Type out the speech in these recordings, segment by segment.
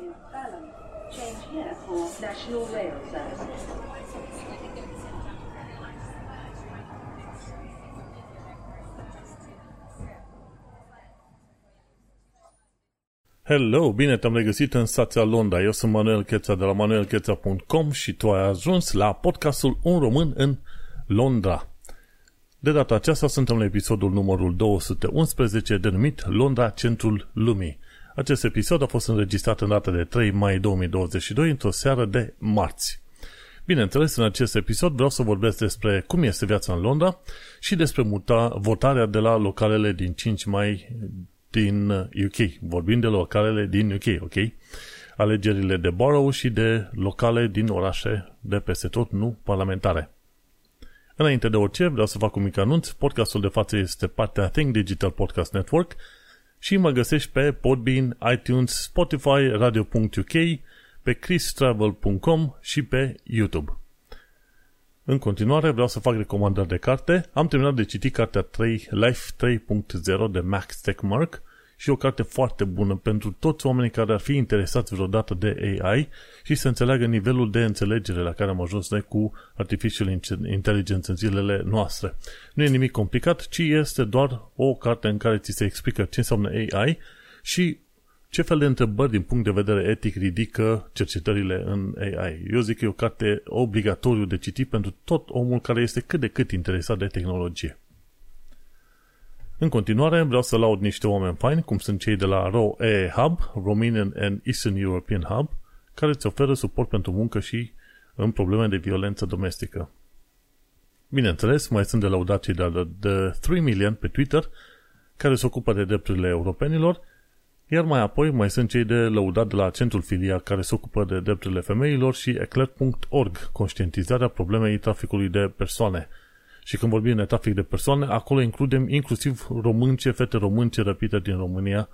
is Balham. Change here for National Rail Services. Hello, bine te-am regăsit în stația Londra. Eu sunt Manuel Cheța de la manuelcheța.com și tu ai ajuns la podcastul Un Român în Londra. De data aceasta suntem la episodul numărul 211 denumit Londra, centrul lumii. Acest episod a fost înregistrat în data de 3 mai 2022 într-o seară de marți. Bineînțeles, în acest episod vreau să vorbesc despre cum este viața în Londra și despre muta, votarea de la localele din 5 mai din UK. Vorbim de localele din UK, ok? Alegerile de borough și de locale din orașe de peste tot, nu parlamentare. Înainte de orice, vreau să fac un mic anunț. Podcastul de față este partea Think Digital Podcast Network și mă găsești pe Podbean, iTunes, Spotify, Radio.uk, pe christravel.com și pe YouTube. În continuare vreau să fac recomandări de carte. Am terminat de citit cartea 3, Life 3.0 de Max Techmark și o carte foarte bună pentru toți oamenii care ar fi interesați vreodată de AI și să înțeleagă nivelul de înțelegere la care am ajuns noi cu Artificial Intelligence în zilele noastre. Nu e nimic complicat, ci este doar o carte în care ți se explică ce înseamnă AI și ce fel de întrebări din punct de vedere etic ridică cercetările în AI. Eu zic că e o carte obligatoriu de citit pentru tot omul care este cât de cât interesat de tehnologie. În continuare, vreau să laud niște oameni faini, cum sunt cei de la ROE Hub, Romanian and Eastern European Hub, care îți oferă suport pentru muncă și în probleme de violență domestică. Bineînțeles, mai sunt de laudat cei de la The 3 Million pe Twitter, care se ocupă de drepturile europenilor, iar mai apoi mai sunt cei de lăudat de la Centrul Filia, care se ocupă de drepturile femeilor și eclair.org, conștientizarea problemei traficului de persoane – și când vorbim de trafic de persoane, acolo includem inclusiv românce, fete românce răpite din România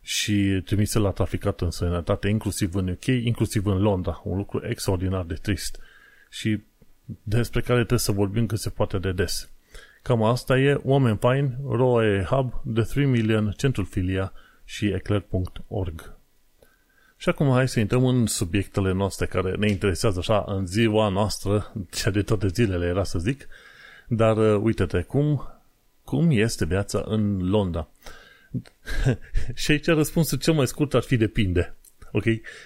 și trimise la traficat în sănătate, inclusiv în UK, inclusiv în Londra. Un lucru extraordinar de trist și despre care trebuie să vorbim cât se poate de des. Cam asta e Oameni Fain, ROE Hub, The 3 Million, Centrul Filia și eclair.org. Și acum hai să intrăm în subiectele noastre care ne interesează așa în ziua noastră, cea de toate zilele era să zic, dar uh, uite-te, cum, cum este viața în Londra? și aici răspunsul cel mai scurt ar fi depinde. Ok?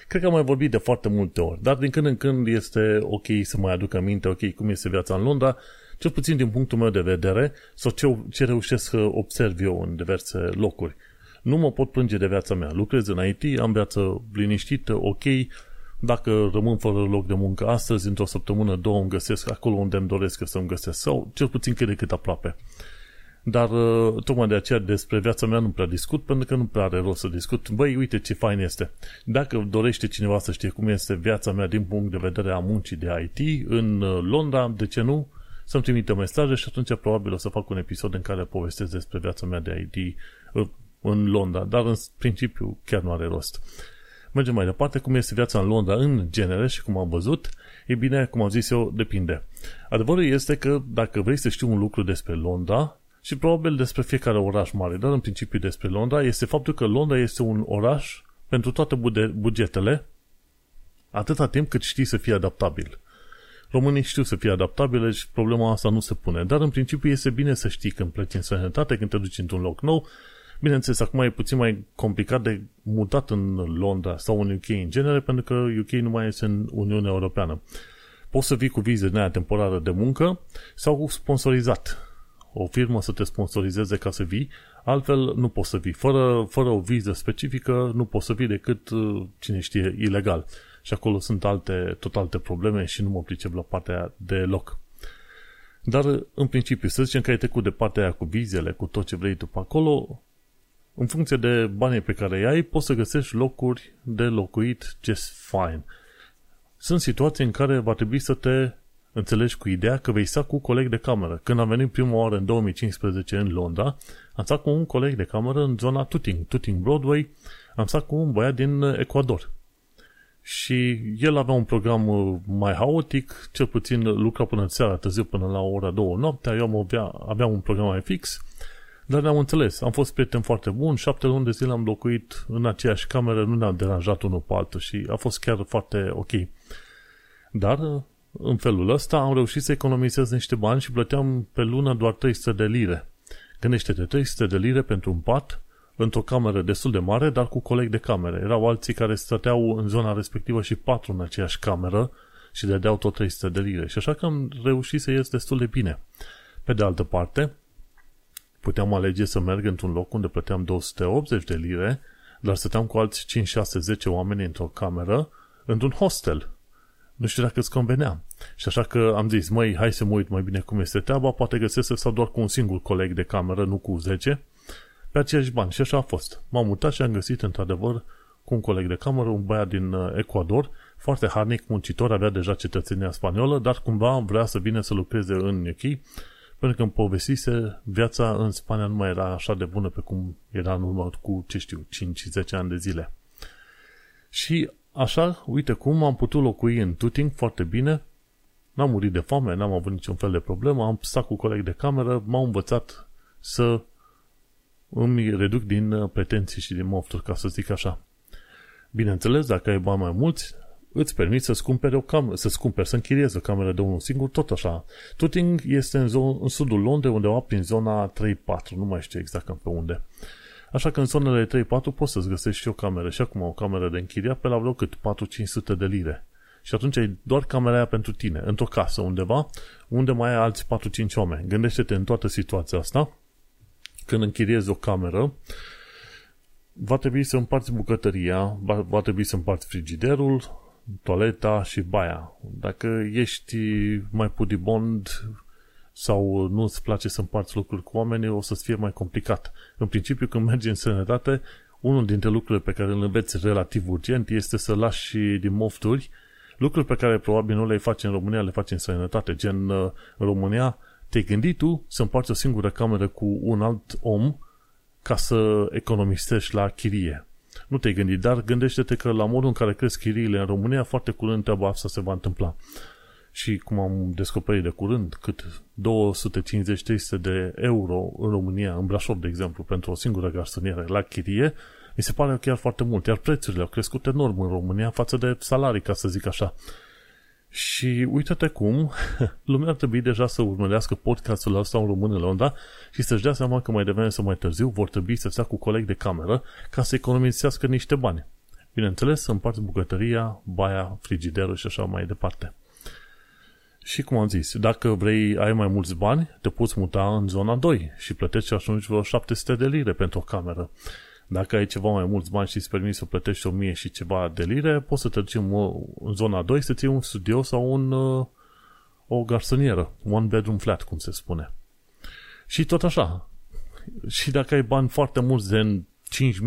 Cred că am mai vorbit de foarte multe ori, dar din când în când este ok să mai aduc aminte, ok, cum este viața în Londra, cel puțin din punctul meu de vedere, sau ce, ce reușesc să observ eu în diverse locuri. Nu mă pot plânge de viața mea. Lucrez în IT, am viață liniștită, ok, dacă rămân fără loc de muncă astăzi, într-o săptămână, două îmi găsesc acolo unde îmi doresc să-mi găsesc sau cel puțin cât de cât aproape. Dar uh, tocmai de aceea despre viața mea nu prea discut, pentru că nu prea are rost să discut. Băi, uite ce fain este. Dacă dorește cineva să știe cum este viața mea din punct de vedere a muncii de IT în uh, Londra, de ce nu? Să-mi trimită mesaje și atunci probabil o să fac un episod în care povestesc despre viața mea de IT uh, în Londra, dar în principiu chiar nu are rost. Mergem mai departe, cum este viața în Londra în genere și cum am văzut, e bine, cum am zis eu, depinde. Adevărul este că dacă vrei să știi un lucru despre Londra, și probabil despre fiecare oraș mare, dar în principiu despre Londra, este faptul că Londra este un oraș pentru toate bugetele, atâta timp cât știi să fii adaptabil. Românii știu să fie adaptabile și problema asta nu se pune. Dar în principiu este bine să știi când pleci în sănătate, când te duci într-un loc nou, Bineînțeles, acum e puțin mai complicat de mutat în Londra sau în UK în genere, pentru că UK nu mai este în Uniunea Europeană. Poți să vii cu vize din aia temporară de muncă sau sponsorizat. O firmă să te sponsorizeze ca să vii, altfel nu poți să vii. Fără, fără o viză specifică nu poți să vii decât, uh, cine știe, ilegal. Și acolo sunt alte, tot alte probleme și nu mă pricep la partea de loc. Dar, în principiu, să zicem că ai trecut de partea aia cu vizele, cu tot ce vrei tu pe acolo, în funcție de banii pe care îi ai, poți să găsești locuri de locuit just fine. Sunt situații în care va trebui să te înțelegi cu ideea că vei sta cu coleg de cameră. Când am venit prima oară în 2015 în Londra, am stat cu un coleg de cameră în zona Tuting, Tuting Broadway, am stat cu un băiat din Ecuador. Și el avea un program uh, mai haotic, cel puțin lucra până seara târziu, până la ora 2 noaptea, eu avea, aveam un program mai fix Dar ne-am înțeles, am fost prieten foarte bun, șapte luni de zile am locuit în aceeași cameră, nu ne-am deranjat unul pe altul și a fost chiar foarte ok. Dar în felul ăsta am reușit să economisez niște bani și plăteam pe lună doar 300 de lire. Gândește-te, 300 de lire pentru un pat într-o cameră destul de mare, dar cu coleg de cameră. Erau alții care stăteau în zona respectivă și patru în aceeași cameră și dădeau tot 300 de lire. Și așa că am reușit să ies destul de bine. Pe de altă parte, puteam alege să merg într-un loc unde plăteam 280 de lire, dar stăteam cu alți 5, 6, 10 oameni într-o cameră, într-un hostel. Nu știu dacă îți convenea. Și așa că am zis, măi, hai să mă uit mai bine cum este treaba, poate găsesc să stau doar cu un singur coleg de cameră, nu cu 10, pe aceiași bani. Și așa a fost. M-am mutat și am găsit, într-adevăr, cu un coleg de cameră, un băiat din uh, Ecuador, foarte harnic, muncitor, avea deja cetățenia spaniolă, dar cumva vrea să vină să lucreze în UK, pentru că îmi povestise, viața în Spania nu mai era așa de bună pe cum era în urmă cu, ce știu, 5-10 ani de zile. Și așa, uite cum am putut locui în Tuting foarte bine, n-am murit de foame, n-am avut niciun fel de problemă, am stat cu coleg de cameră, m-au învățat să îmi reduc din uh, pretenții și din mofturi, ca să zic așa. Bineînțeles, dacă ai bani mai mulți, îți permiți să-ți cumperi o cameră, să-ți cumperi, să închiriezi o cameră de unul singur, tot așa. Tuting este în, zo- în sudul Londrei, undeva prin zona 3-4, nu mai știu exact pe unde. Așa că în zonele 3-4 poți să-ți găsești și o cameră. Și acum o cameră de închiriat pe la vreo cât? 4-500 de lire. Și atunci ai doar camera aia pentru tine, într-o casă undeva, unde mai ai alți 4-5 oameni. Gândește-te în toată situația asta, când închiriezi o cameră, va trebui să împarți bucătăria, va, va trebui să împarți frigiderul, toaleta și baia. Dacă ești mai pudibond sau nu îți place să împarți lucruri cu oamenii, o să-ți fie mai complicat. În principiu, când mergi în sănătate, unul dintre lucrurile pe care îl înveți relativ urgent este să lași din mofturi lucruri pe care probabil nu le faci în România, le faci în sănătate. Gen, în România, te-ai gândit tu să împarți o singură cameră cu un alt om ca să economisești la chirie. Nu te-ai gândit, dar gândește-te că la modul în care cresc chiriile în România, foarte curând treaba asta se va întâmpla. Și cum am descoperit de curând, cât 250-300 de euro în România, în Brașov, de exemplu, pentru o singură garsoniere la chirie, mi se pare chiar foarte mult, iar prețurile au crescut enorm în România față de salarii, ca să zic așa. Și uite-te cum lumea ar trebui deja să urmărească podcastul ăsta în român în Londra și să-și dea seama că mai devreme sau mai târziu vor trebui să stea cu coleg de cameră ca să economisească niște bani. Bineînțeles, să împarți bucătăria, baia, frigiderul și așa mai departe. Și cum am zis, dacă vrei, ai mai mulți bani, te poți muta în zona 2 și plătești ajungi vreo 700 de lire pentru o cameră. Dacă ai ceva mai mulți bani și îți permiți să plătești 1000 și ceva de lire, poți să te duci în zona 2 să ții un studio sau un, uh, o garsonieră, one bedroom flat, cum se spune. Și tot așa. Și dacă ai bani foarte mulți de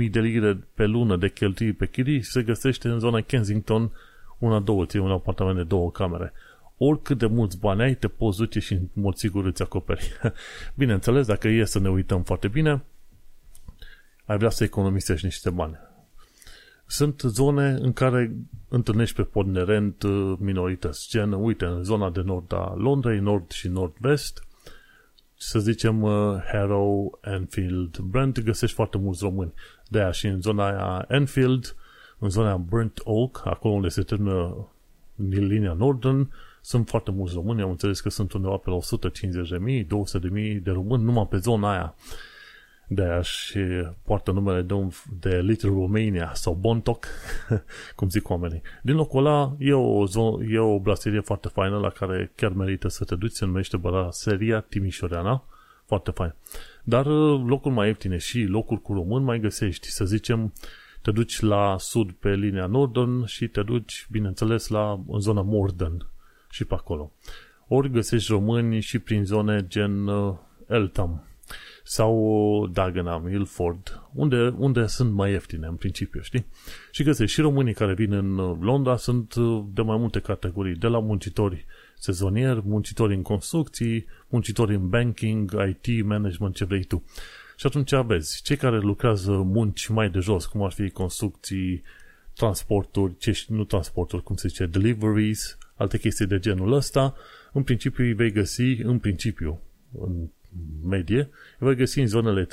5.000 de lire pe lună de cheltui pe chirii, se găsește în zona Kensington una, două, ții un apartament de două camere. Oricât de mulți bani ai, te poți duce și în mod sigur îți acoperi. Bineînțeles, dacă e să ne uităm foarte bine, ai vrea să economisești niște bani. Sunt zone în care întâlnești pe podnerent uh, minorități, gen, uite, în zona de nord a Londrei, nord și nord-vest, să zicem uh, Harrow, Enfield, Brent, găsești foarte mulți români. De aia și în zona aia Enfield, în zona aia Burnt Oak, acolo unde se termină linia Northern, sunt foarte mulți români. Am înțeles că sunt undeva pe la 150.000, 200.000 de români numai pe zona aia de aia și poartă numele de, un, de Little Romania sau Bontoc, cum zic oamenii. Din locul ăla e o, zon, e o blasterie foarte faină la care chiar merită să te duci, se numește Seria Timișoreana, foarte fain. Dar uh, locuri mai ieftine și locuri cu român mai găsești, să zicem, te duci la sud pe linia Northern și te duci, bineînțeles, la în zona Morden și pe acolo. Ori găsești români și prin zone gen uh, Eltham, sau Dagenham, Ilford, unde, unde sunt mai ieftine în principiu, știi? Și găsești și românii care vin în Londra sunt uh, de mai multe categorii, de la muncitori sezonieri, muncitori în construcții, muncitori în banking, IT, management, ce vrei tu. Și atunci vezi, cei care lucrează munci mai de jos, cum ar fi construcții, transporturi, ce, nu transporturi, cum se zice, deliveries, alte chestii de genul ăsta, în principiu îi vei găsi, în principiu, în medie, vei găsi în zonele 3-4.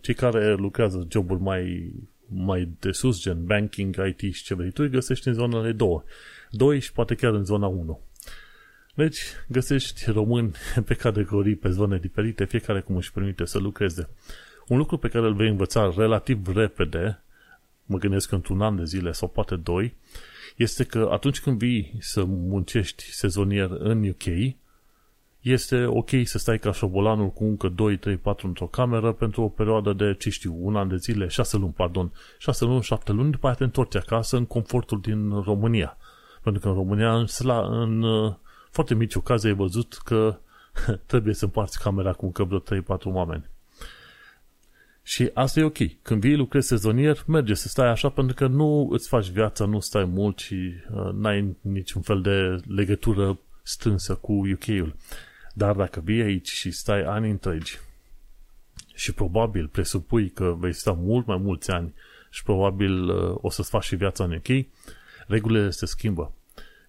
Cei care lucrează joburi mai, mai de sus, gen banking, IT și ce vrei tu, îi găsești în zonele 2. 2 și poate chiar în zona 1. Deci, găsești români pe categorii, pe zone diferite, fiecare cum își permite să lucreze. Un lucru pe care îl vei învăța relativ repede, mă gândesc într-un an de zile sau poate doi, este că atunci când vii să muncești sezonier în UK, este ok să stai ca șobolanul cu încă 2, 3, 4 într-o cameră pentru o perioadă de, ce știu, un an de zile, 6 luni, pardon, 6 luni, 7 luni, după aceea te întorci acasă în confortul din România. Pentru că în România, în, în uh, foarte mici ocazii, ai văzut că trebuie să împarți camera cu încă vreo 3-4 oameni. Și asta e ok. Când vii, lucrezi sezonier, merge să stai așa pentru că nu îți faci viața, nu stai mult și uh, n-ai niciun fel de legătură strânsă cu UK-ul. Dar dacă vii aici și stai ani întregi și probabil presupui că vei sta mult mai mulți ani și probabil uh, o să-ți faci și viața în UK, regulile se schimbă.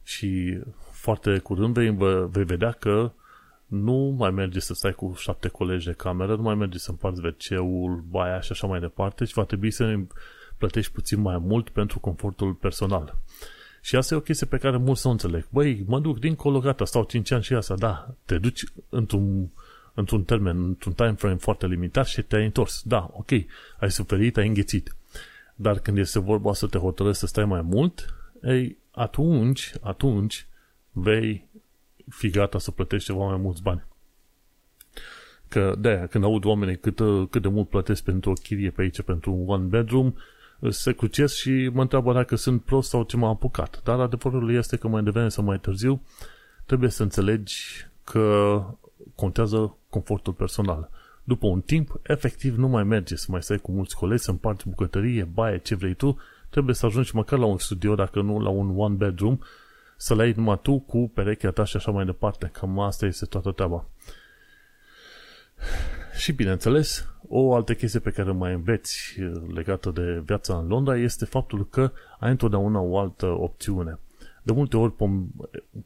Și foarte curând vei, vei vedea că nu mai merge să stai cu șapte colegi de cameră, nu mai merge să împarți wc baia și așa mai departe și va trebui să plătești puțin mai mult pentru confortul personal. Și asta e o chestie pe care mulți să o înțeleg. Băi, mă duc dincolo, gata, stau 5 ani și asta, da, te duci într-un, într-un termen, într-un time frame foarte limitat și te-ai întors. Da, ok, ai suferit, ai înghețit. Dar când este vorba să te hotărăști să stai mai mult, ei, atunci, atunci vei fi gata să plătești ceva mai mulți bani. Că de când aud oamenii cât, cât de mult plătesc pentru o chirie pe aici, pentru un one bedroom, se cruciesc și mă întreabă dacă sunt prost sau ce m-a apucat. Dar adevărul este că mai devreme sau mai târziu trebuie să înțelegi că contează confortul personal. După un timp, efectiv nu mai merge să mai stai cu mulți colegi, să împarți bucătărie, baie, ce vrei tu, trebuie să ajungi măcar la un studio, dacă nu la un one bedroom, să-l ai numai tu cu perechea ta și așa mai departe. Cam asta este toată treaba. Și bineînțeles, o altă chestie pe care mai înveți eh, legată de viața în Londra este faptul că ai întotdeauna o altă opțiune. De multe ori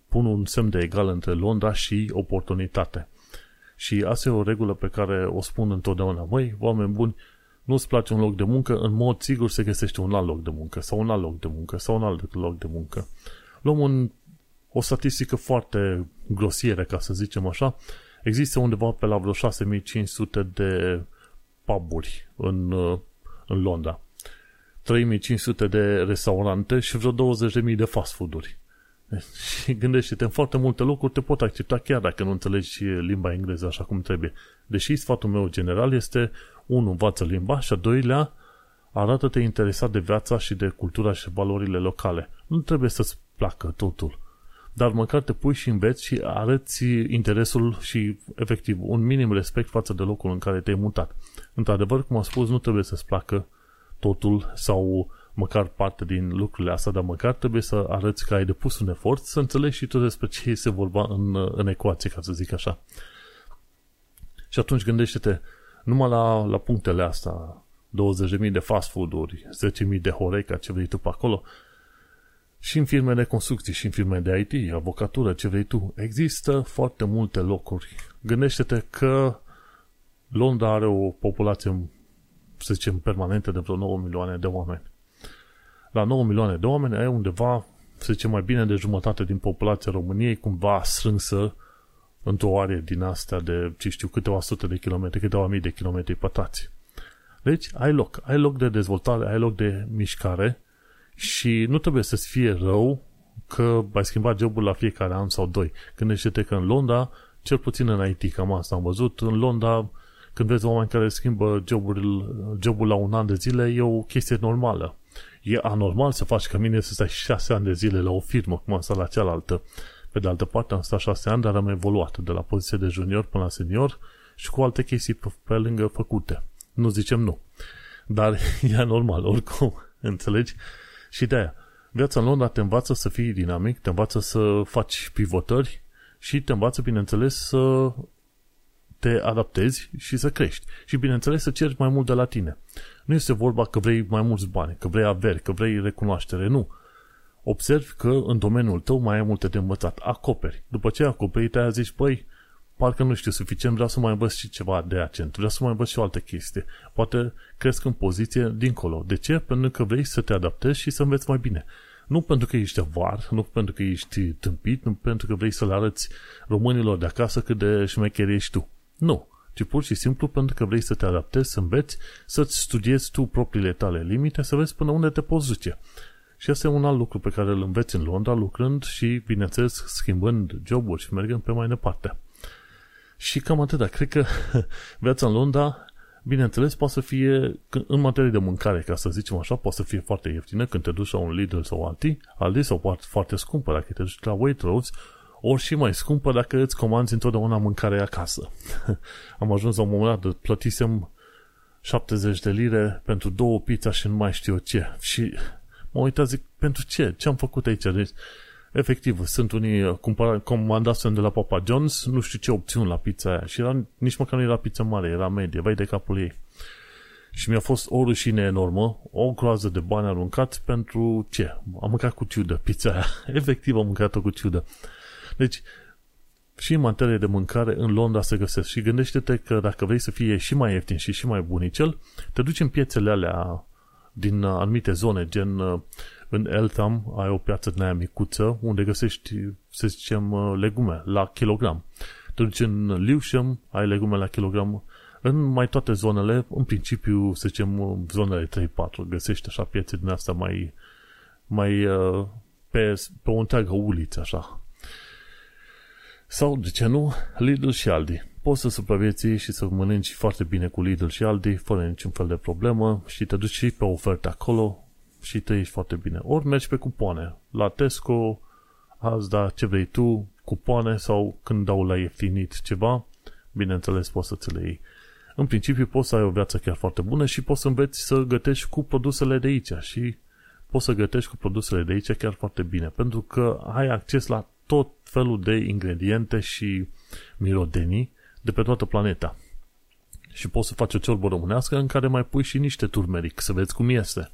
pun un semn de egal între Londra și oportunitate. Și asta e o regulă pe care o spun întotdeauna. Măi, oameni buni, nu-ți place un loc de muncă, în mod sigur se găsește un alt loc de muncă, sau un alt loc de muncă, sau un alt loc de muncă. Luăm un, o statistică foarte grosieră, ca să zicem așa. Există undeva pe la vreo 6500 de puburi în, în Londra. 3500 de restaurante și vreo 20.000 de fast food-uri. Și gândește-te, în foarte multe locuri te pot accepta chiar dacă nu înțelegi limba engleză așa cum trebuie. Deși sfatul meu general este, unul, învață limba și a doilea, arată-te interesat de viața și de cultura și valorile locale. Nu trebuie să-ți placă totul. Dar măcar te pui și înveți și arăți interesul și, efectiv, un minim respect față de locul în care te-ai mutat. Într-adevăr, cum am spus, nu trebuie să-ți placă totul sau măcar parte din lucrurile astea, dar măcar trebuie să arăți că ai depus un efort să înțelegi și tu despre ce este vorba în, în ecuație, ca să zic așa. Și atunci gândește-te numai la, la punctele astea, 20.000 de fast food-uri, 10.000 de Horeca, ce vrei tu pe acolo, și în firme de construcții, și în firme de IT, avocatură, ce vrei tu. Există foarte multe locuri. Gândește-te că Londra are o populație, să zicem, permanentă de vreo 9 milioane de oameni. La 9 milioane de oameni ai undeva, să zicem, mai bine de jumătate din populația României cumva strânsă într-o arie din astea de, ce știu, câteva sute de kilometri, câteva mii de kilometri pătrați. Deci, ai loc. Ai loc de dezvoltare, ai loc de mișcare și nu trebuie să-ți fie rău că ai schimbat jobul la fiecare an sau doi. Gândește-te că în Londra, cel puțin în IT, cam asta am văzut, în Londra, când vezi oameni care schimbă jobul, jobul la un an de zile, e o chestie normală. E anormal să faci ca mine să stai șase ani de zile la o firmă, cum am stat la cealaltă. Pe de altă parte, am stat șase ani, dar am evoluat de la poziție de junior până la senior și cu alte chestii pe, pe lângă făcute. Nu zicem nu. Dar e normal, oricum, înțelegi? Și de aia, viața în Londra te învață să fii dinamic, te învață să faci pivotări și te învață, bineînțeles, să te adaptezi și să crești. Și, bineînțeles, să ceri mai mult de la tine. Nu este vorba că vrei mai mulți bani, că vrei averi, că vrei recunoaștere, nu. Observi că în domeniul tău mai ai multe de învățat. Acoperi. După ce acoperi, te zici, păi, parcă nu știu suficient, vreau să mai învăț și ceva de accent, vreau să mai învăț și o altă chestie. Poate cresc în poziție dincolo. De ce? Pentru că vrei să te adaptezi și să înveți mai bine. Nu pentru că ești avar, nu pentru că ești tâmpit, nu pentru că vrei să le arăți românilor de acasă cât de șmecher ești tu. Nu, ci pur și simplu pentru că vrei să te adaptezi, să înveți, să-ți studiezi tu propriile tale limite, să vezi până unde te poți duce. Și asta e un alt lucru pe care îl înveți în Londra, lucrând și, bineînțeles, schimbând joburi și mergând pe mai departe. Și cam atât. Cred că viața în Londra, bineînțeles, poate să fie, în materie de mâncare, ca să zicem așa, poate să fie foarte ieftină când te duci la un Lidl sau alti, alti sau poate foarte scumpă dacă te duci la Waitrose, ori și mai scumpă dacă îți comanzi întotdeauna mâncare acasă. Am ajuns la un moment dat, plătisem 70 de lire pentru două pizza și nu mai știu ce. Și mă uitat, zic, pentru ce? Ce am făcut aici? Deci, efectiv, sunt unii comandați de la Papa John's, nu știu ce opțiuni la pizza aia. Și era, nici măcar nu era pizza mare, era medie, vai de capul ei. Și mi-a fost o rușine enormă, o groază de bani aruncat pentru ce? Am mâncat cu ciudă pizza aia. Efectiv am mâncat-o cu ciudă. Deci, și în materie de mâncare în Londra se găsesc. Și gândește-te că dacă vrei să fie și mai ieftin și și mai bunicel, te duci în piețele alea din anumite zone, gen uh, în Eltham ai o piață din aia micuță unde găsești, să zicem, uh, legume la kilogram. Te duci în Lewisham, ai legume la kilogram. În mai toate zonele, în principiu, să zicem, uh, zonele 3-4, găsești așa piețe din astea mai, mai pe, pe o întreagă uliță, așa. Sau, de ce nu, Lidl și Aldi poți să supravieții și să mănânci foarte bine cu Lidl și Aldi, fără niciun fel de problemă și te duci și pe ofertă acolo și trăiești foarte bine. Ori mergi pe cupoane, la Tesco, azi da ce vrei tu, cupoane sau când dau la ieftinit ceva, bineînțeles poți să ți le iei. În principiu poți să ai o viață chiar foarte bună și poți să înveți să gătești cu produsele de aici și poți să gătești cu produsele de aici chiar foarte bine, pentru că ai acces la tot felul de ingrediente și mirodenii de pe toată planeta. Și poți să faci o ciorbă românească în care mai pui și niște turmeric, să vezi cum este.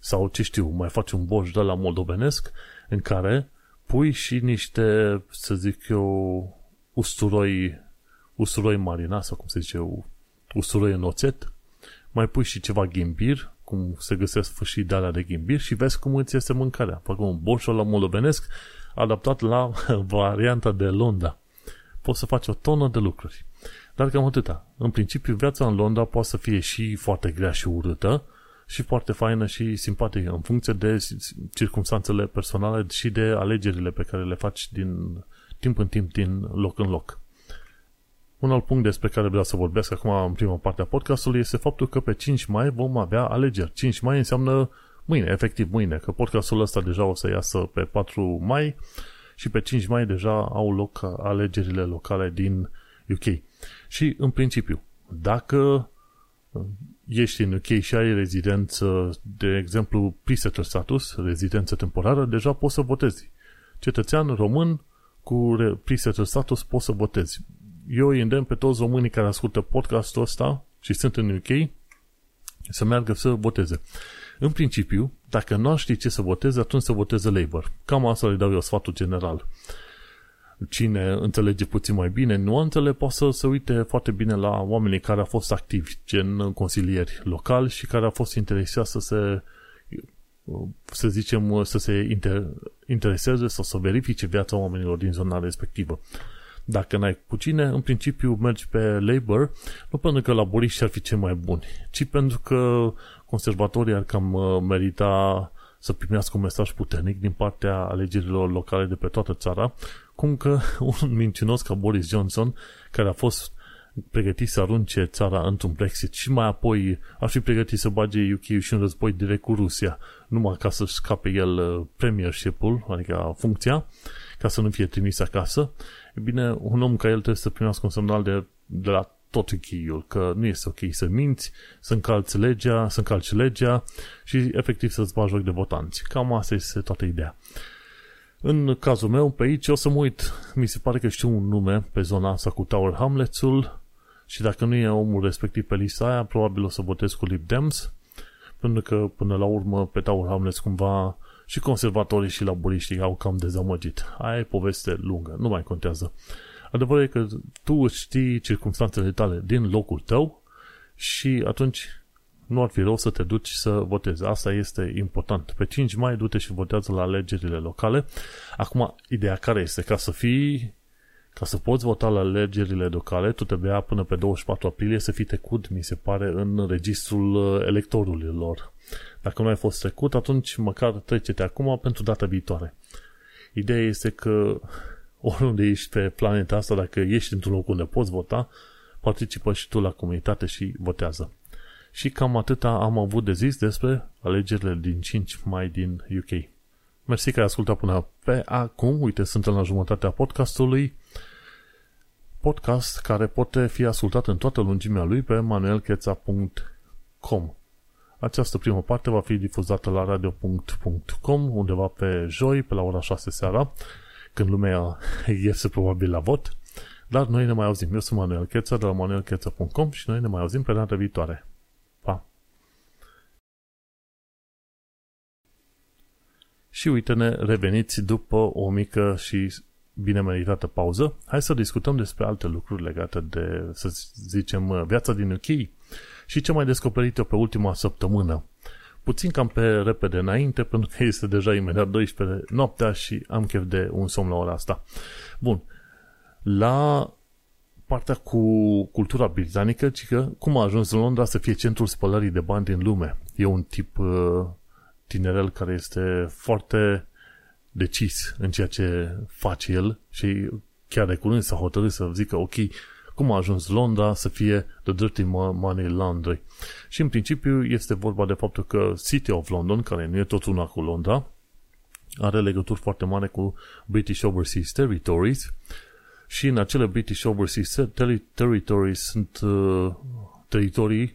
Sau, ce știu, mai faci un boș de la moldovenesc în care pui și niște, să zic eu, usturoi, usturoi marina, sau cum se zice, usturoi în oțet, mai pui și ceva ghimbir, cum se găsesc și de alea de ghimbir și vezi cum îți este mâncarea. Fac un boș la moldovenesc adaptat la varianta de Londra poți să faci o tonă de lucruri. Dar cam atâta. În principiu, viața în Londra poate să fie și foarte grea și urâtă, și foarte faină și simpatică, în funcție de circunstanțele personale și de alegerile pe care le faci din timp în timp, din loc în loc. Un alt punct despre care vreau să vorbesc acum în prima parte a podcastului este faptul că pe 5 mai vom avea alegeri. 5 mai înseamnă mâine, efectiv mâine, că podcastul ăsta deja o să iasă pe 4 mai și pe 5 mai deja au loc alegerile locale din UK. Și, în principiu, dacă ești în UK și ai rezidență, de exemplu, pre status, rezidență temporară, deja poți să votezi. Cetățean român cu pre status poți să votezi. Eu îi îndemn pe toți românii care ascultă podcastul ăsta și sunt în UK să meargă să voteze. În principiu, dacă nu știi ce să voteze, atunci să voteze Labour. Cam asta le dau eu sfatul general. Cine înțelege puțin mai bine nuanțele, poate să se uite foarte bine la oamenii care au fost activi, gen consilieri locali și care au fost interesați să se să zicem, să se inter- intereseze sau să verifice viața oamenilor din zona respectivă. Dacă n-ai cu cine, în principiu mergi pe Labour, nu pentru că laboriștii ar fi cei mai buni, ci pentru că conservatorii ar cam uh, merita să primească un mesaj puternic din partea alegerilor locale de pe toată țara, cum că un mincinos ca Boris Johnson, care a fost pregătit să arunce țara într-un Brexit și mai apoi ar fi pregătit să bage UK și un război direct cu Rusia, numai ca să scape el uh, premiership-ul, adică funcția, ca să nu fie trimis acasă, e bine, un om ca el trebuie să primească un semnal de, de la tot cheiul, că nu este ok să minți, să încalci legea, să încalci legea și efectiv să-ți bagi joc de votanți. Cam asta este toată ideea. În cazul meu, pe aici o să mă uit, mi se pare că știu un nume pe zona asta cu Tower Hamlets-ul și dacă nu e omul respectiv pe lista aia, probabil o să votez cu Lib Dems, pentru că până la urmă pe Tower Hamlets cumva și conservatorii și laburiștii au cam dezamăgit. Aia e poveste lungă, nu mai contează. Adevărul e că tu știi circunstanțele tale din locul tău și atunci nu ar fi rău să te duci să votezi. Asta este important. Pe 5 mai du-te și votează la alegerile locale. Acum, ideea care este? Ca să fii ca să poți vota la alegerile locale, tu trebuia până pe 24 aprilie să fii trecut, mi se pare, în registrul uh, electorilor. Dacă nu ai fost trecut, atunci măcar trece-te acum pentru data viitoare. Ideea este că oriunde ești pe planeta asta, dacă ești într-un loc unde poți vota, participă și tu la comunitate și votează. Și cam atâta am avut de zis despre alegerile din 5 mai din UK. Mersi că ai ascultat până pe acum. Uite, suntem la jumătatea podcastului. Podcast care poate fi ascultat în toată lungimea lui pe manuelcheța.com Această primă parte va fi difuzată la radio.com undeva pe joi, pe la ora 6 seara, când lumea iese probabil la vot. Dar noi ne mai auzim. Eu sunt Manuel Cheța de la manuelcheța.com și noi ne mai auzim pe data viitoare. Și uite-ne reveniți după o mică și bine meritată pauză. Hai să discutăm despre alte lucruri legate de, să zicem, viața din UK și ce mai descoperit eu pe ultima săptămână. Puțin cam pe repede înainte, pentru că este deja imediat 12 noaptea și am chef de un somn la ora asta. Bun. La partea cu cultura britanică, ci că cum a ajuns în Londra să fie centrul spălării de bani din lume. E un tip uh, tinerel care este foarte decis în ceea ce face el și chiar de curând s-a hotărât să zică ok, cum a ajuns Londra să fie The Dirty Money Laundry. Și în principiu este vorba de faptul că City of London, care nu e tot una cu Londra, are legături foarte mare cu British Overseas Territories și în acele British Overseas Territories sunt uh, teritorii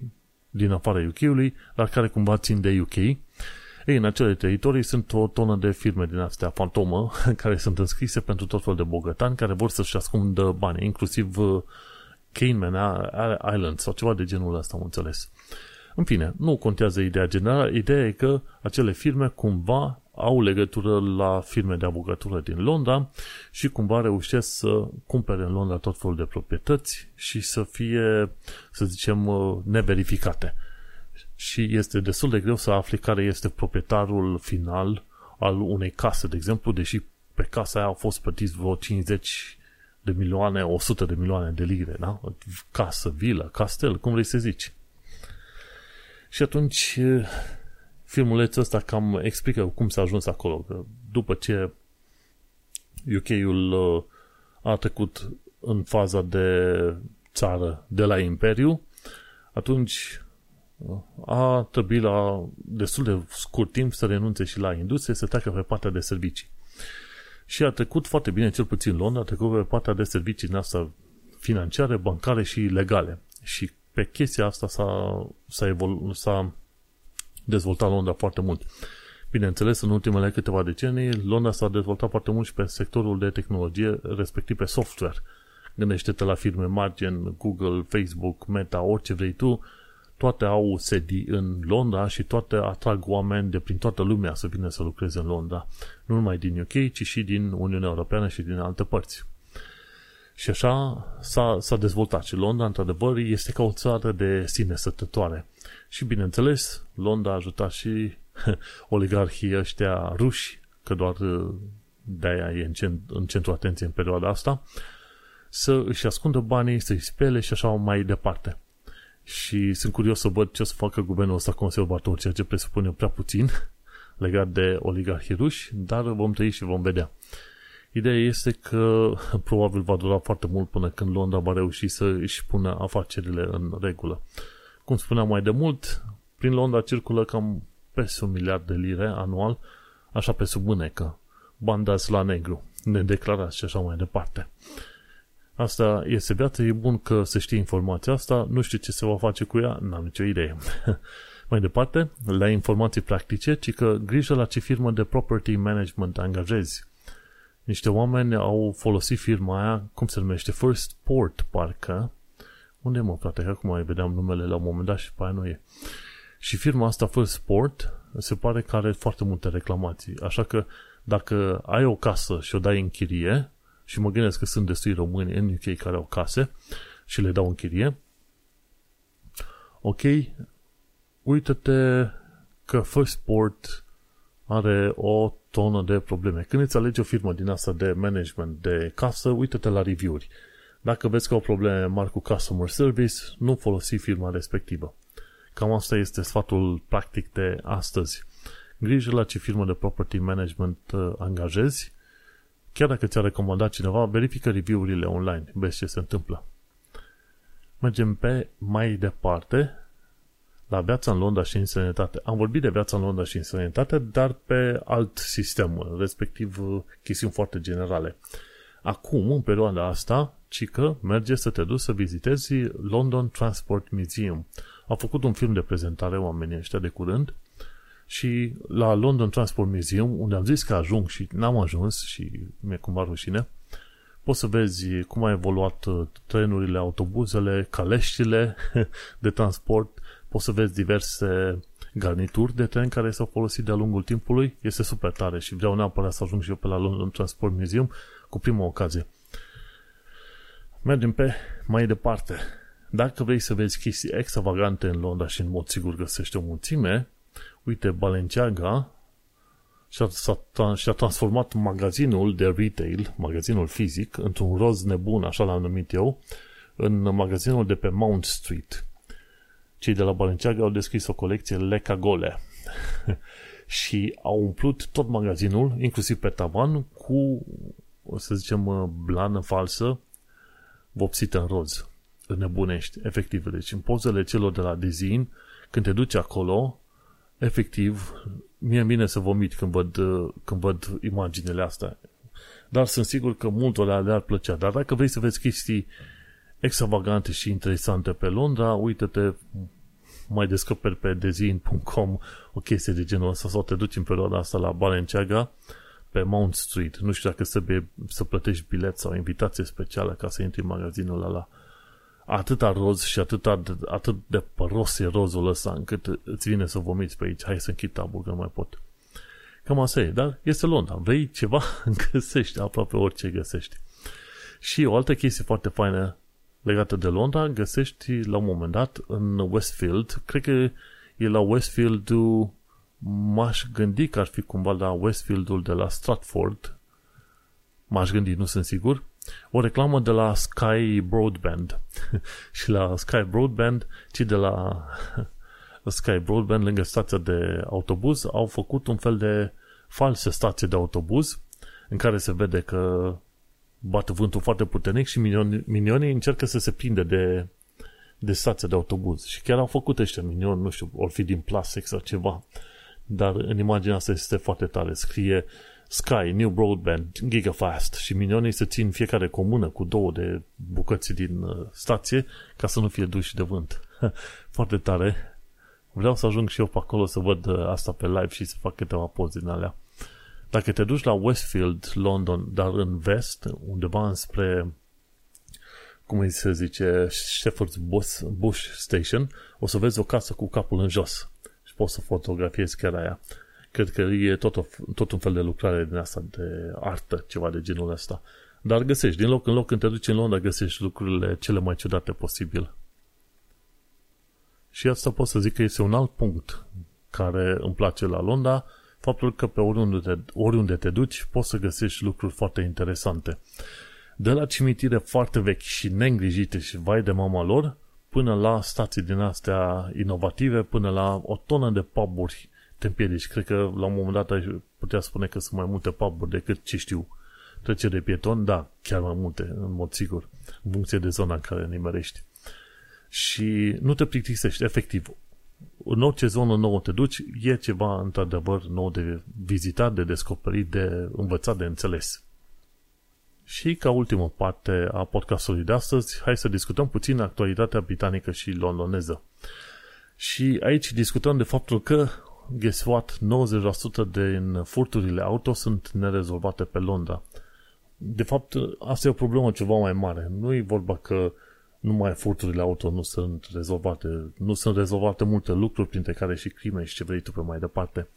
din afara UK-ului, dar care cumva țin de UK ei, în acele teritorii sunt o tonă de firme din astea fantomă care sunt înscrise pentru tot fel de bogătani care vor să-și ascundă bani, inclusiv uh, Cayman Island sau ceva de genul ăsta, am înțeles. În fine, nu contează ideea generală, ideea e că acele firme cumva au legătură la firme de avocatură din Londra și cumva reușesc să cumpere în Londra tot felul de proprietăți și să fie, să zicem, uh, neverificate și este destul de greu să afli care este proprietarul final al unei case, de exemplu, deși pe casa aia au fost plătiți vreo 50 de milioane, 100 de milioane de lire, da? Casă, vilă, castel, cum vrei să zici. Și atunci filmulețul ăsta cam explică cum s-a ajuns acolo. Că după ce UK-ul a trecut în faza de țară de la Imperiu, atunci a trebuit la destul de scurt timp să renunțe și la industrie, să treacă pe partea de servicii. Și a trecut foarte bine, cel puțin Londra, a trecut pe partea de servicii din asta financiare, bancare și legale. Și pe chestia asta s-a, s-a, evolu- s-a dezvoltat Londra foarte mult. Bineînțeles, în ultimele câteva decenii, Londra s-a dezvoltat foarte mult și pe sectorul de tehnologie, respectiv pe software. Gândește-te la firme mari gen Google, Facebook, Meta, orice vrei tu, toate au sedii în Londra și toate atrag oameni de prin toată lumea să vină să lucreze în Londra. Nu numai din UK, ci și din Uniunea Europeană și din alte părți. Și așa s-a, s-a dezvoltat și Londra, într-adevăr, este ca o țară de sine sătătoare. Și, bineînțeles, Londra a ajutat și oligarhii ăștia ruși, că doar uh, de-aia e în, cent, în centru atenției în perioada asta, să își ascundă banii, să-i spele și așa mai departe și sunt curios să văd ce o să facă guvernul ăsta conservator, ceea ce presupune prea puțin legat de oligarhii ruși, dar vom trăi și vom vedea. Ideea este că probabil va dura foarte mult până când Londra va reuși să își pună afacerile în regulă. Cum spuneam mai de mult, prin Londra circulă cam peste un miliard de lire anual, așa pe sub mânecă, bandați la negru, nedeclarați și așa mai departe. Asta este viața, e bun că se știe informația asta, nu știu ce se va face cu ea, n-am nicio idee. Mai departe, la informații practice, ci că grijă la ce firmă de property management angajezi. Niște oameni au folosit firma aia, cum se numește, First Port, parcă. Unde mă, frate, că acum mai vedeam numele la un moment dat și pe aia nu e. Și firma asta, First Port, se pare că are foarte multe reclamații. Așa că dacă ai o casă și o dai în chirie, și mă gândesc că sunt destui români în UK care au case și le dau în chirie, ok, uită-te că First Port are o tonă de probleme. Când îți alegi o firmă din asta de management de casă, uită-te la review-uri. Dacă vezi că au probleme mari cu customer service, nu folosi firma respectivă. Cam asta este sfatul practic de astăzi. Grijă la ce firmă de property management uh, angajezi. Chiar dacă ți-a recomandat cineva, verifică review-urile online, vezi ce se întâmplă. Mergem pe mai departe la viața în Londra și în sănătate. Am vorbit de viața în Londra și în sănătate, dar pe alt sistem, respectiv uh, chestiuni foarte generale. Acum, în perioada asta, ci că merge să te duci să vizitezi London Transport Museum. Au făcut un film de prezentare oamenii ăștia de curând și la London Transport Museum, unde am zis că ajung și n-am ajuns și mi-e cumva rușine, poți să vezi cum a evoluat uh, trenurile, autobuzele, caleștile de transport, poți să vezi diverse garnituri de tren care s-au folosit de-a lungul timpului. Este super tare și vreau neapărat să ajung și eu pe la London Transport Museum cu prima ocazie. Mergem pe mai departe. Dacă vrei să vezi chestii extravagante în Londra și în mod sigur găsești o mulțime, uite, Balenciaga și-a, și-a transformat magazinul de retail, magazinul fizic, într-un roz nebun, așa l-am numit eu, în magazinul de pe Mount Street. Cei de la Balenciaga au deschis o colecție Leca Gole și au umplut tot magazinul, inclusiv pe tavan, cu, să zicem, blană falsă, vopsită în roz. Nebunești, efectiv. Deci în pozele celor de la design, când te duci acolo, efectiv, mie îmi vine să vomit când văd, când văd imaginele astea. Dar sunt sigur că multora le-ar plăcea. Dar dacă vrei să vezi chestii extravagante și interesante pe Londra, uite-te, mai descoperi pe dezin.com o chestie de genul ăsta sau te duci în perioada asta la Balenciaga pe Mount Street. Nu știu dacă trebuie să plătești bilet sau invitație specială ca să intri în magazinul ăla. Atâta roz și atât, atât de păros e rozul ăsta încât îți vine să vomiți pe aici. Hai să închid tabul că nu mai pot. Cam asta e, dar este Londra. Vrei ceva? Găsești, aproape orice găsești. Și o altă chestie foarte faină legată de Londra găsești la un moment dat în Westfield, cred că e la Westfield m-aș gândi că ar fi cumva la Westfield-ul de la Stratford, m-aș gândi, nu sunt sigur, o reclamă de la Sky Broadband. și la Sky Broadband, ci de la Sky Broadband, lângă stația de autobuz, au făcut un fel de falsă stație de autobuz în care se vede că bate vântul foarte puternic și minionii, minionii încercă să se prinde de, de stația de autobuz. Și chiar au făcut ăștia minioni, nu știu, or fi din plastic sau ceva. Dar în imaginea asta este foarte tare. Scrie Sky, New Broadband, Gigafast și minionii se țin fiecare comună cu două de bucăți din uh, stație ca să nu fie duși de vânt. foarte tare. Vreau să ajung și eu pe acolo să văd uh, asta pe live și să fac câteva poze din alea. Dacă te duci la Westfield, London, dar în vest, undeva înspre cum îi se zice, Shepherd's Bush, Bush Station, o să vezi o casă cu capul în jos și poți să fotografiezi chiar aia. Cred că e tot, o, tot un fel de lucrare din asta, de artă, ceva de genul ăsta. Dar găsești, din loc în loc, când te duci în Londra, găsești lucrurile cele mai ciudate posibil. Și asta pot să zic că este un alt punct care îmi place la Londra, faptul că pe oriunde te, oriunde te duci poți să găsești lucruri foarte interesante. De la cimitire foarte vechi și neîngrijite și vai de mama lor, până la stații din astea inovative, până la o tonă de puburi te împiedici. Cred că la un moment dat ai putea spune că sunt mai multe puburi decât ce știu. Trece de pieton, da, chiar mai multe, în mod sigur, în funcție de zona în care nimerești. Și nu te plictisești, efectiv în orice zonă nouă te duci, e ceva într-adevăr nou de vizitat, de descoperit, de învățat, de înțeles. Și ca ultimă parte a podcastului de astăzi, hai să discutăm puțin actualitatea britanică și londoneză. Și aici discutăm de faptul că, guess what, 90% din furturile auto sunt nerezolvate pe Londra. De fapt, asta e o problemă ceva mai mare. Nu e vorba că numai furturile auto nu sunt rezolvate, nu sunt rezolvate multe lucruri, printre care și crime și ce vrei tu pe mai departe.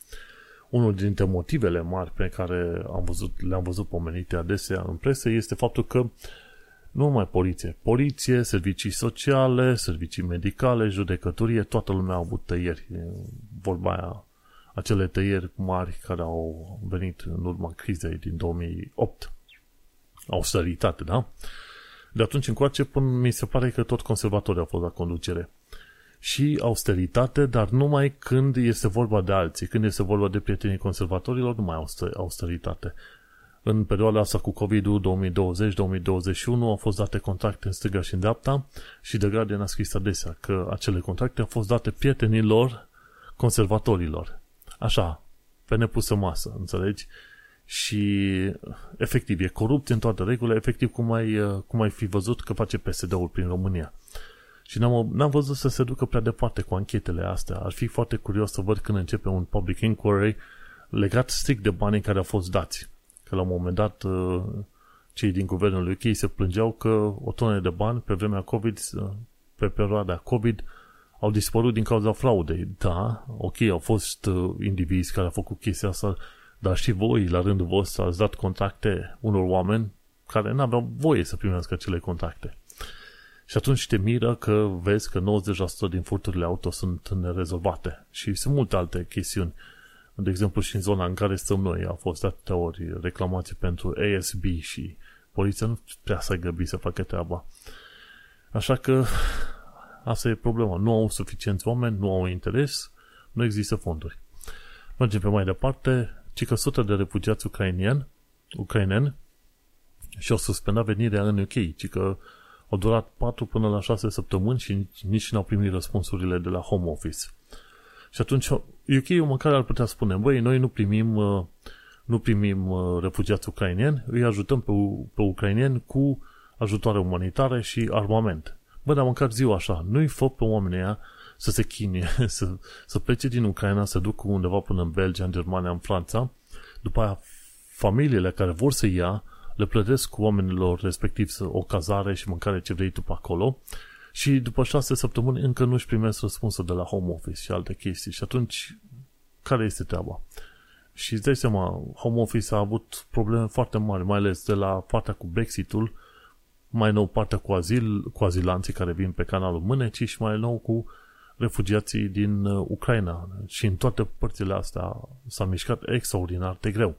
unul dintre motivele mari pe care am văzut, le-am văzut pomenite adesea în presă este faptul că nu numai poliție, poliție, servicii sociale, servicii medicale, judecătorie, toată lumea a avut tăieri. Vorba aia, acele tăieri mari care au venit în urma crizei din 2008. Austeritate, da? De atunci încoace, până mi se pare că tot conservatorii au fost la conducere și austeritate, dar numai când este vorba de alții. Când este vorba de prietenii conservatorilor, nu mai austeritate. În perioada asta cu COVID-ul 2020-2021 au fost date contracte în stânga și în dreapta și de Guardian a scris adesea că acele contracte au fost date prietenilor conservatorilor. Așa, pe nepusă masă, înțelegi? Și efectiv, e corupt în toate regulile, efectiv cum ai, cum ai fi văzut că face PSD-ul prin România. Și n-am, n-am văzut să se ducă prea departe cu anchetele astea. Ar fi foarte curios să văd când începe un public inquiry legat strict de banii care au fost dați. Că la un moment dat uh, cei din guvernul UK se plângeau că o tonă de bani pe vremea COVID, uh, pe perioada COVID, au dispărut din cauza fraudei. Da, ok, au fost uh, indivizi care au făcut chestia asta, dar și voi, la rândul vostru, ați dat contracte unor oameni care nu aveau voie să primească acele contracte. Și atunci te miră că vezi că 90% din furturile auto sunt nerezolvate. Și sunt multe alte chestiuni. De exemplu, și în zona în care stăm noi au fost atâtea ori reclamații pentru ASB și poliția nu prea să găbi să facă treaba. Așa că asta e problema. Nu au suficienți oameni, nu au interes, nu există fonduri. Mergem pe mai departe, ci că sute de refugiați ucrainieni, ucraineni și-au suspendat venirea în UK, ci că au durat 4 până la 6 săptămâni și nici nu au primit răspunsurile de la home office. Și atunci UK-ul măcar ar putea spune, băi, noi nu primim, uh, nu primim uh, refugiați ucrainieni, îi ajutăm pe, pe ucrainieni cu ajutoare umanitare și armament. Bă, dar măcar ziua așa, nu-i fă pe oamenii aia să se chinie, să, să plece din Ucraina, să ducă undeva până în Belgia, în Germania, în Franța, după aia familiile care vor să ia le plătesc cu oamenilor respectiv o cazare și mâncare ce vrei tu pe acolo. Și după șase săptămâni încă nu-și primesc răspunsul de la home office și alte chestii. Și atunci care este treaba? Și îți dai seama, home office a avut probleme foarte mari, mai ales de la partea cu Brexitul, mai nou partea cu, azil, cu azilanții care vin pe canalul Mânecii și mai nou cu refugiații din uh, Ucraina. Și în toate părțile astea s-a mișcat extraordinar de greu.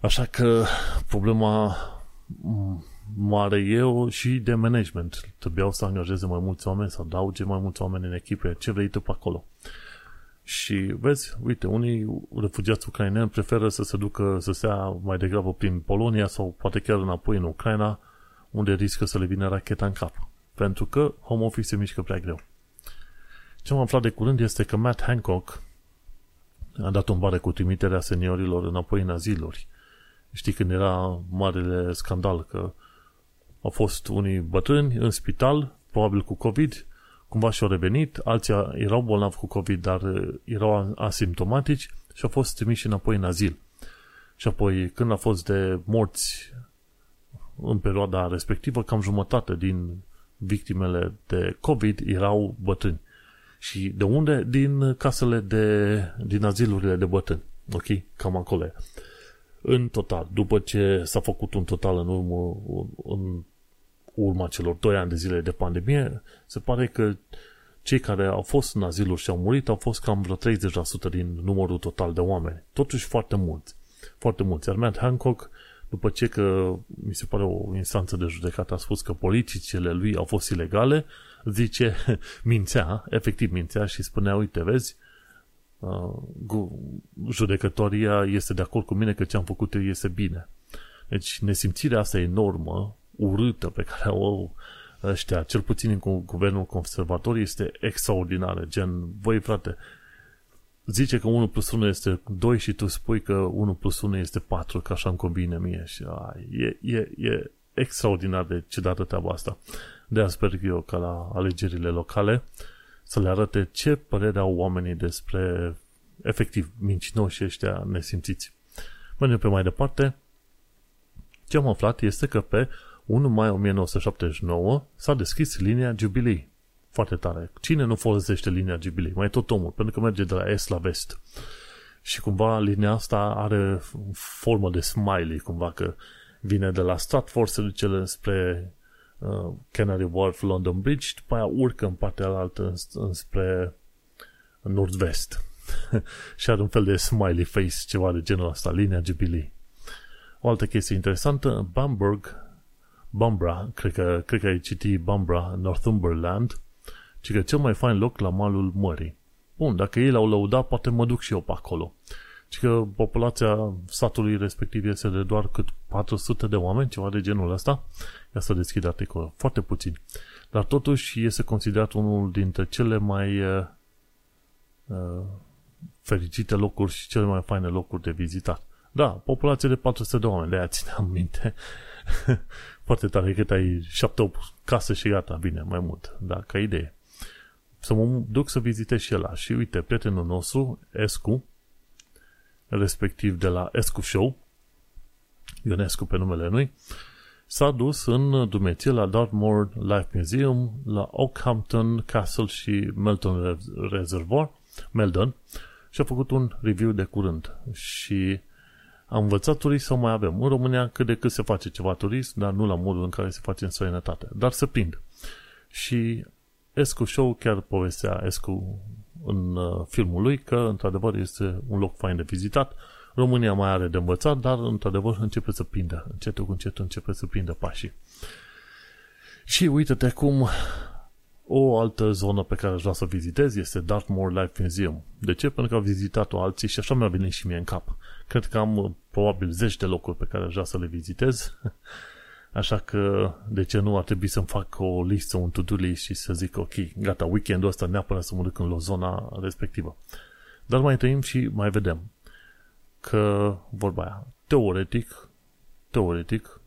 Așa că problema mare eu și de management. Trebuiau să angajeze mai mulți oameni, să adauge mai mulți oameni în echipe, ce vrei tu pe acolo. Și vezi, uite, unii refugiați ucraineni preferă să se ducă, să stea mai degrabă prin Polonia sau poate chiar înapoi în Ucraina, unde riscă să le vină racheta în cap. Pentru că home office se mișcă prea greu. Ce am aflat de curând este că Matt Hancock a dat un bare cu trimiterea seniorilor înapoi în aziluri. Știi când era marele scandal că au fost unii bătrâni în spital, probabil cu COVID, cumva și-au revenit, alții erau bolnavi cu COVID, dar uh, erau asimptomatici și au fost trimiși înapoi în azil. Și apoi, când a fost de morți în perioada respectivă, cam jumătate din victimele de COVID erau bătrâni. Și de unde? Din casele de, din azilurile de bătrâni. Ok? Cam acolo în total, după ce s-a făcut un total în urmă, în urma celor 2 ani de zile de pandemie, se pare că cei care au fost în aziluri și au murit au fost cam vreo 30% din numărul total de oameni. Totuși foarte mulți. Foarte mulți. Iar Matt Hancock, după ce că mi se pare o instanță de judecată a spus că politicile lui au fost ilegale, zice, mințea, efectiv mințea și spunea, uite, vezi, uh, judecătoria este de acord cu mine că ce am făcut eu este bine. Deci nesimțirea asta enormă, urâtă pe care o au ăștia, cel puțin în guvernul conservator, este extraordinară. Gen, voi frate, zice că 1 plus 1 este 2 și tu spui că 1 plus 1 este 4, că așa îmi combine mie. Și a, e, e, e extraordinar de ciudată treaba asta. De asta sper eu ca la alegerile locale să le arate ce părere au oamenii despre efectiv mincinoși ăștia nesimțiți. Mergem pe mai departe. Ce am aflat este că pe 1 mai 1979 s-a deschis linia Jubilee. Foarte tare. Cine nu folosește linia Jubilee? Mai tot omul, pentru că merge de la est la vest. Și cumva linia asta are formă de smiley, cumva că vine de la Stratford, se duce spre uh, Canary Wharf, London Bridge, după aia urcă în partea altă spre nord-vest. și are un fel de smiley face, ceva de genul ăsta, linia Jubilee. O altă chestie interesantă, Bamberg, Bambra, cred că, cred că ai citit Bambra, Northumberland, ci că cel mai fain loc la malul mării. Bun, dacă ei l-au lăudat, poate mă duc și eu pe acolo. Și că populația satului respectiv este de doar cât 400 de oameni, ceva de genul ăsta. Ia să deschid articolul. Foarte puțin. Dar totuși este considerat unul dintre cele mai uh, uh, fericite locuri și cele mai faine locuri de vizitat. Da, populație de 400 de oameni, de-aia țineam minte. Foarte tare cât ai 7-8 case și gata, bine, mai mult. Da, ca idee. Să mă duc să vizitez și ăla. Și uite, prietenul nostru, Escu, respectiv de la Escu Show, Ionescu pe numele lui, s-a dus în Dumeție la Dartmoor Life Museum, la Oakhampton Castle și Melton Reservoir, Meldon, și a făcut un review de curând. Și am învățat turism să mai avem. În România cât de cât se face ceva turism, dar nu la modul în care se face în străinătate. Dar se prind. Și Escu Show chiar povestea Escu în uh, filmul lui că într-adevăr este un loc fain de vizitat. România mai are de învățat, dar într-adevăr începe să prindă. Încetul cu încetul începe să prindă pașii. Și uite-te cum o altă zonă pe care aș vrea să vizitez este Dartmoor Life Museum. De ce? Pentru că au vizitat-o alții și așa mi-a venit și mie în cap. Cred că am uh, probabil zeci de locuri pe care aș vrea să le vizitez. Așa că, de ce nu ar trebui să-mi fac o listă, un to-do list și să zic, ok, gata, weekendul ăsta neapărat să mă duc în zona respectivă. Dar mai trăim și mai vedem că, vorba aia, teoretic, teoretic,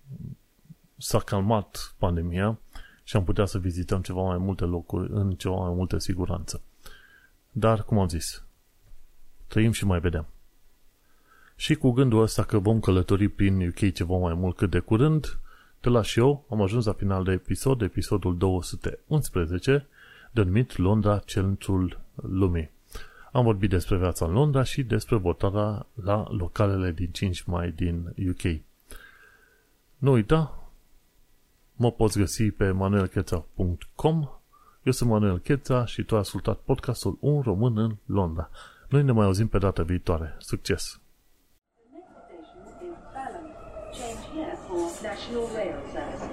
s-a calmat pandemia și am putea să vizităm ceva mai multe locuri în ceva mai multă siguranță. Dar, cum am zis, trăim și mai vedem. Și cu gândul ăsta că vom călători prin UK ceva mai mult cât de curând, de la și eu am ajuns la final de episod, episodul 211, denumit Londra, centrul lumii. Am vorbit despre viața în Londra și despre votarea la localele din 5 mai din UK. Nu uita, mă poți găsi pe manuelcheța.com Eu sunt Manuel Cheța și tu ai ascultat podcastul Un român în Londra. Noi ne mai auzim pe data viitoare. Succes! Change here for National Rail Service.